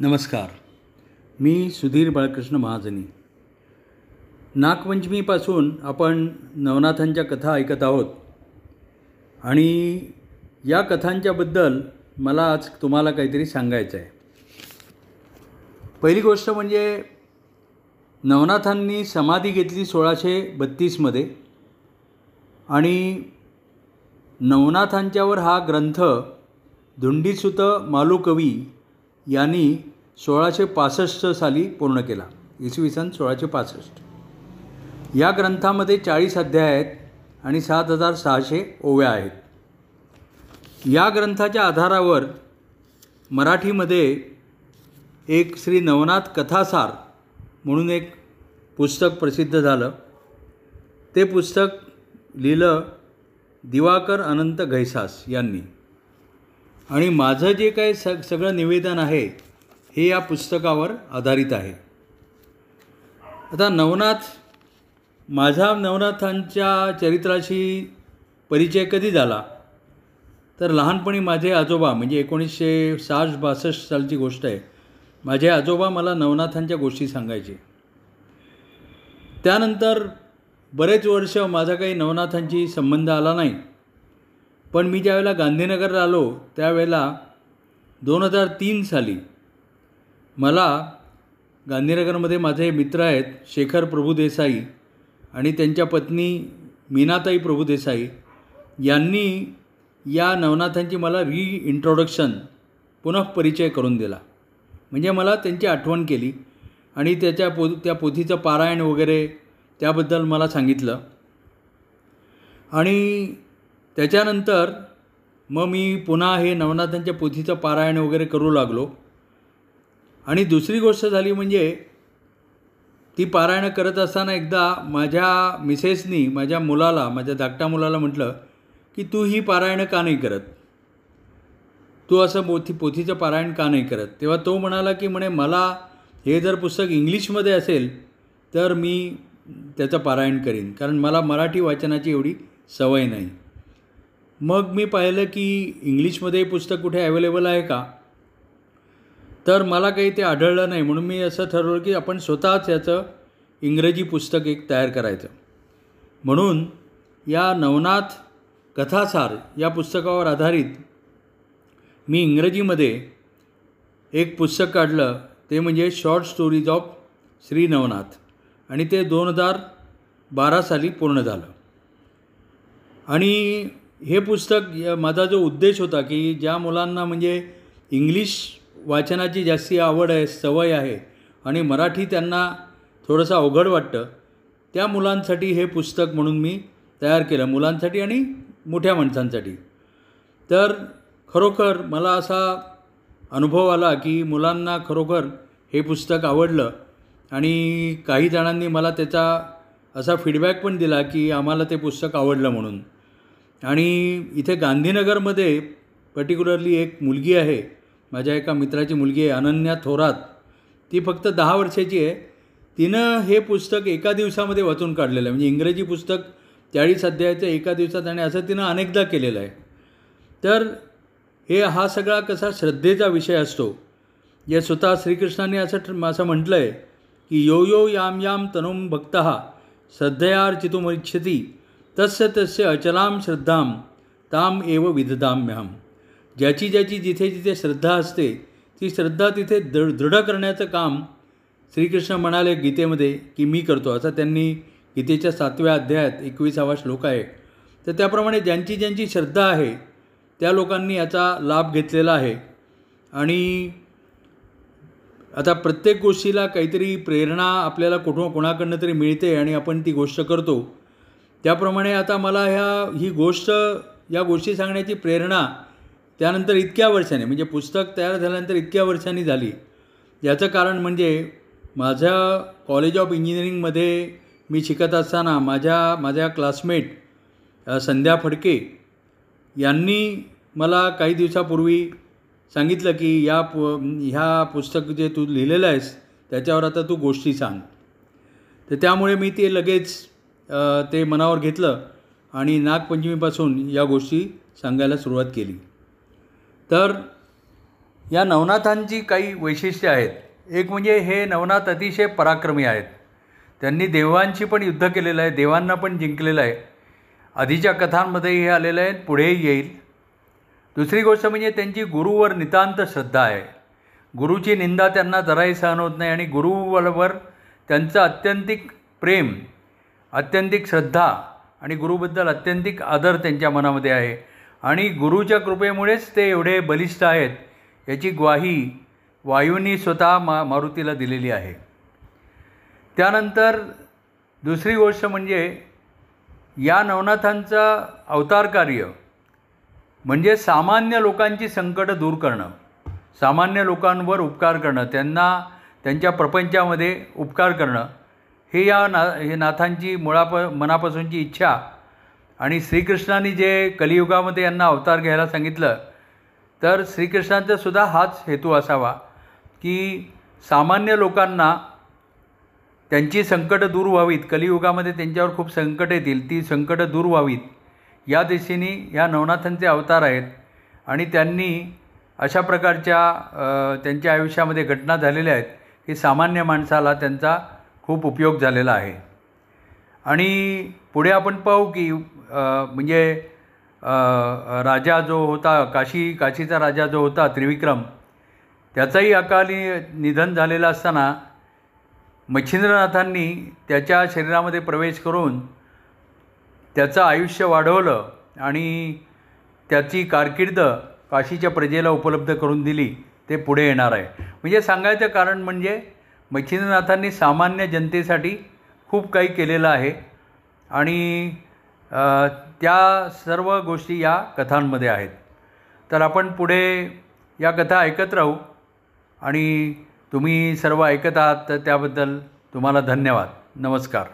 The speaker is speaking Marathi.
नमस्कार. मी सुधीर बाळकृष्ण महाजनी. नागपंचमीपासून आपण नवनाथांच्या कथा ऐकत आहोत. आणि या कथांच्याबद्दल मला आज तुम्हाला काहीतरी सांगायचं आहे पहिली गोष्ट म्हणजे नवनाथांनी समाधी घेतली सोळाशे बत्तीसमध्ये आणि नवनाथांच्यावर हा ग्रंथ धुंडीसुत मालुकवी यांनी सोळाशे पासष्ट साली पूर्ण केला. इसवी सन सोळाशे पासष्ट. या ग्रंथामध्ये चाळीस अध्याय आहेत आणि सात हजार सहाशे ओव्या आहेत. या ग्रंथाच्या आधारावर मराठीमध्ये एक श्री नवनाथ कथासार म्हणून एक पुस्तक प्रसिद्ध झालं. ते पुस्तक लिहिलं दिवाकर अनंत घैसास यांनी. आणि माझं जे काही सग सगळं निवेदन आहे हे या पुस्तकावर आधारित आहे. आता नवनाथ माझा नवनाथांच्या चरित्राशी परिचय कधी झाला? तर लहानपणी माझे आजोबा म्हणजे एकोणीसशे साठ बासष्ट सालची गोष्ट आहे. माझे आजोबा मला नवनाथांच्या गोष्टी सांगायचे. त्यानंतर बरेच वर्ष माझा काही नवनाथांची संबंध आला नाही. पण मी ज्यावेळेला गांधीनगरला आलो त्यावेळेला दोन हजार तीन साली मला गांधीनगरमध्ये माझे मित्र आहेत शेखर प्रभुदेसाई आणि त्यांच्या पत्नी मीनाताई प्रभुदेसाई यांनी या नवनाथांची मला रीइंट्रोडक्शन पुनः परिचय करून दिला. म्हणजे मला त्यांची आठवण केली आणि त्याच्या पो त्या पोथीचं पारायण वगैरे त्याबद्दल मला सांगितलं. आणि त्याच्यानंतर मग मी पुन्हा हे नवनाथांच्या पोथीचं पारायण वगैरे करू लागलो. आणि दुसरी गोष्ट झाली म्हणजे ती पारायणं करत असताना एकदा माझ्या मिसेसनी माझ्या मुलाला माझ्या धाकट्या मुलाला म्हटलं की तू ही पारायणं का नाही करत? तू असं पोथी पोथीचं पारायण का नाही करत? तेव्हा तो म्हणाला की म्हणे मला हे जर पुस्तक इंग्लिशमध्ये असेल तर मी त्याचं पारायण करीन कारण मला मराठी वाचनाची एवढी सवय नाही. मग मी पाहिलं की इंग्लिशमध्ये पुस्तक कुठे अवेलेबल आहे का? तर मला काही ते आढळलं नाही. म्हणून मी असं ठरवलं की आपण स्वतःच याचं इंग्रजी पुस्तक एक तयार करायचं. म्हणून या नवनाथ कथासार या पुस्तकावर आधारित मी इंग्रजीमध्ये एक पुस्तक काढलं. ते म्हणजे short stories of Shri Navnath आणि ते दोन हजार बारा साली पूर्ण झालं. आणि हे पुस्तक माझा जो उद्देश होता की ज्या मुलांना म्हणजे इंग्लिश वाचनाची जास्ती आवड आहे सवय आहे आणि मराठी त्यांना थोडंसं अवघड वाटतं त्या मुलांसाठी हे पुस्तक म्हणून मी तयार केलं मुलांसाठी आणि मोठ्या माणसांसाठी. तर खरोखर मला असा अनुभव आला की मुलांना खरोखर हे पुस्तक आवडलं आणि काही जणांनी मला त्याचा असा फीडबॅक पण दिला की आम्हाला ते पुस्तक आवडलं म्हणून. आणि इथे गांधीनगरमध्ये पर्टिक्युलरली एक मुलगी आहे. माझ्या एका मित्राची मुलगी आहे अनन्या थोरात. ती फक्त दहा वर्षाची आहे. तिनं हे पुस्तक एका दिवसामध्ये वाचून काढलेलं आहे. म्हणजे इंग्रजी पुस्तक चाळीस अध्यायाचं एका दिवसात आणि असं तिनं अनेकदा केलेलं आहे. तर हे हा सगळा कसा श्रद्धेचा विषय असतो? या स्वतः श्रीकृष्णाने असं असं म्हटलं आहे की यो यो याम याम तनुम भक्त श्रद्धयार्चितुमिच्छती तस्य तस्य अचलाम श्रद्धाम ताम एव विददाम्यहम ज्याची ज्याची जिथे जिथे श्रद्धा असते ती श्रद्धा तिथे दृ दृढ करण्याचं काम श्रीकृष्ण म्हणाले गीतेमध्ये की मी करतो. असं त्यांनी गीतेच्या सातव्या अध्यायात एकविसावा श्लोक आहे. तर त्याप्रमाणे ज्यांची ज्यांची श्रद्धा आहे त्या लोकांनी याचा लाभ घेतलेला आहे. आणि आता प्रत्येक गोष्टीला काहीतरी प्रेरणा आपल्याला कुठं कोणाकडनं तरी मिळते आणि आपण ती गोष्ट करतो. त्याप्रमाणे आता मला ह्या ही गोष्ट या गोष्टी सांगण्याची प्रेरणा त्यानंतर इतक्या वर्षाने म्हणजे पुस्तक तयार झाल्यानंतर इतक्या वर्षांनी झाली. याचं कारण म्हणजे माझ्या कॉलेज ऑफ इंजिनिअरिंगमध्ये मी शिकत असताना माझ्या माझ्या क्लासमेट संध्या फडके यांनी मला काही दिवसापूर्वी सांगितलं की या पु ह्या पुस्तक जे तू लिहिलेलं आहेस त्याच्यावर आता तू गोष्टी सांग. तर त्यामुळे मी ते लगेच ते मनावर घेतलं आणि नागपंचमीपासून या गोष्टी सांगायला सुरुवात केली. तर या नवनाथांची काही वैशिष्ट्ये आहेत. एक म्हणजे हे नवनाथ अतिशय पराक्रमी आहेत. त्यांनी देवांशी पण युद्ध केलेलं आहे देवांना पण जिंकलेलं आहे. आधीच्या कथांमध्येही हे आलेलं आहे पुढेही येईल. दुसरी गोष्ट म्हणजे त्यांची गुरुवर नितांत श्रद्धा आहे. गुरुची निंदा त्यांना जराही सहन होत नाही आणि गुरुवर त्यांचं अत्यंतिक प्रेम अत्यंतिक श्रद्धा आणि गुरुबद्दल अत्यंतिक आदर त्यांच्या मनामध्ये आहे. आणि गुरुच्या कृपेमुळेच ते एवढे बलिष्ठ आहेत याची ग्वाही वायूंनी स्वतः मा मारुतीला दिलेली आहे. त्यानंतर दुसरी गोष्ट म्हणजे या नवनाथांचं अवतार कार्य म्हणजे सामान्य लोकांची संकटं दूर करणं सामान्य लोकांवर उपकार करणं त्यांना त्यांच्या प्रपंचामध्ये उपकार करणं हे या ना हे नाथांची मुळाप मनापासूनची इच्छा आणि श्रीकृष्णाने जे कलियुगामध्ये यांना अवतार घ्यायला सांगितलं तर श्रीकृष्णांचा सुद्धा हाच हेतू असावा की सामान्य लोकांना त्यांची संकटं दूर व्हावीत. कलियुगामध्ये त्यांच्यावर खूप संकट येतील ती संकटं दूर व्हावीत. या दिशेने ह्या नवनाथांचे अवतार आहेत आणि त्यांनी अशा प्रकारच्या त्यांच्या आयुष्यामध्ये घटना झालेल्या आहेत की सामान्य माणसाला त्यांचा खूप उपयोग झालेला आहे. आणि पुढे आपण पाहू की म्हणजे राजा जो होता काशी काशीचा राजा जो होता त्रिविक्रम त्याचाही अकाली निधन झालेलं असताना मच्छिंद्रनाथांनी त्याच्या शरीरामध्ये प्रवेश करून त्याचं आयुष्य वाढवलं आणि त्याची कारकीर्द काशीच्या प्रजेला उपलब्ध करून दिली. ते पुढे येणार आहे. म्हणजे सांगायचं कारण म्हणजे मच्छिंद्रनाथांनी सामान्य जनतेसाठी खूप काही केलेलं आहे. आणि त्या सर्व गोष्टी या कथांमध्ये आहेत. तर आपण पुढे या कथा ऐकत राहू. आणि तुम्ही सर्व ऐकत आहात तर त्याबद्दल तुम्हाला धन्यवाद. नमस्कार.